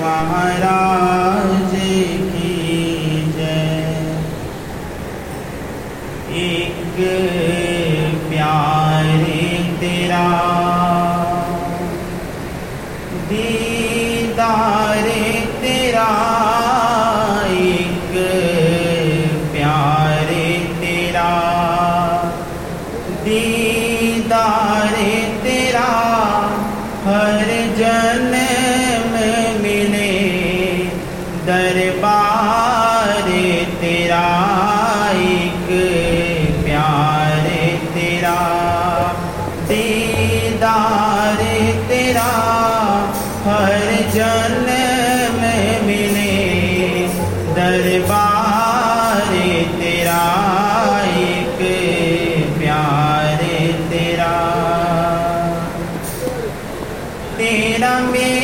महाराज की जय। एक प्यारे तेरा। दीदार दीदार तेरा हर जन्म मिले। दरबार तेरा एक प्यार तेरा। तेरा मेरा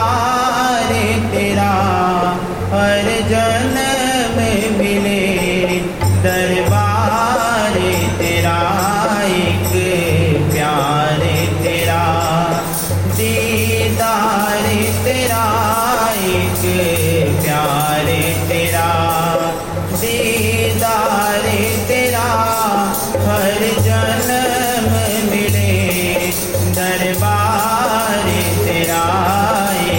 सेवादार तेरा हर जन्म मिले। दरबार तेरा एक प्यार तेरा। दीदार तेरा एक प्यार तेरा। दीदार तेरा हर जन्म मिले। दरबार तेरा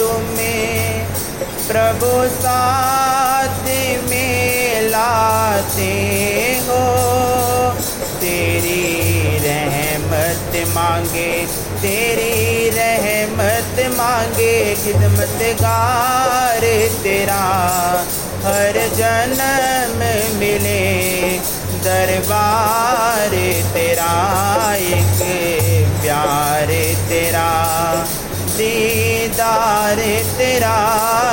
तुम्हें प्रभु साथ में लाते हो। तेरी रहमत मांगे, तेरी रहमत मांगे, खिदमत गार तेरा हर जन्म मिले। दरबार तेरा एक प्यार तेरा दीदार तेरा,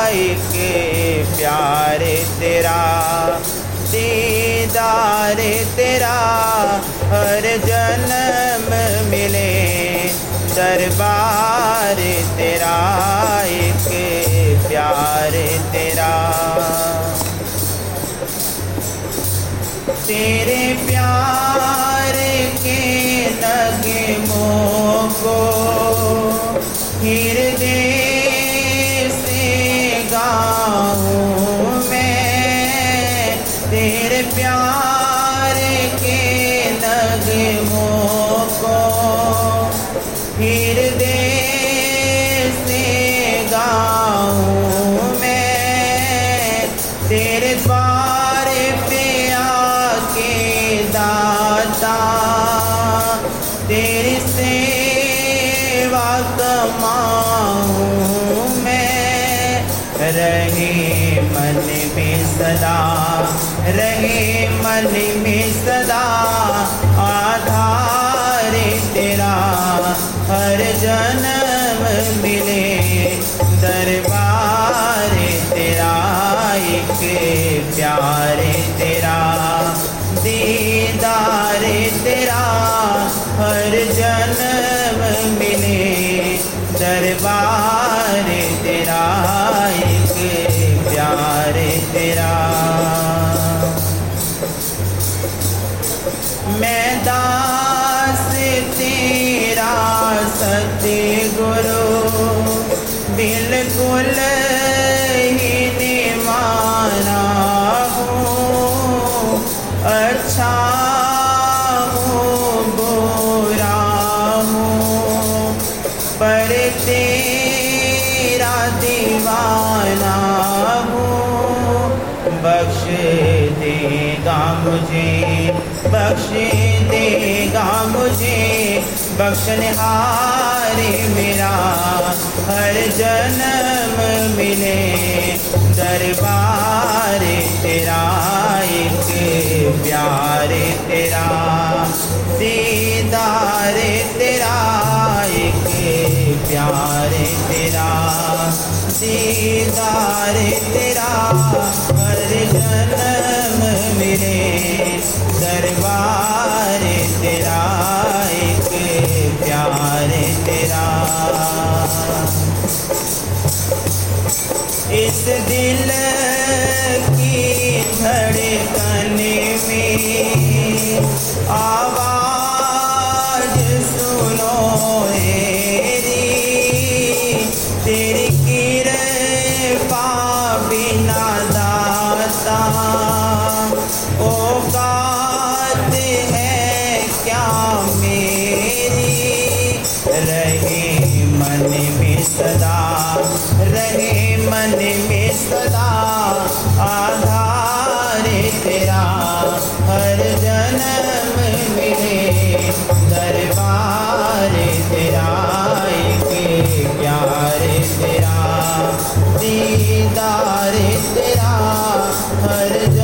एक प्यार तेरा। दीदार तेरा, हर जन्म मिले। दरबार तेरा, एक प्यार तेरा। तेरे प्यार सदा, रहे मन में सदा, आधार तेरा, हर जन्म मिले, दरबार तेरा, एक प्यार तेरा, दीदार तेरा। बिल्कुल ही दीवाना हूँ। अच्छा हूँ, बुरा हूँ। पर तेरा दीवाना हूँ। बख्श देगा मुझे, बख्श देगा मुझे। बख्शनिहार मेरा, हर जन्म मिले। दरबार तेरा एक प्यार तेरा, दीदार तेरा एक प्यार तेरा, दीदार तेरा, हर जन्म मिले। दरबार इस दिल की धड़कन में आवाज़ सुनो दीदार तेरा हर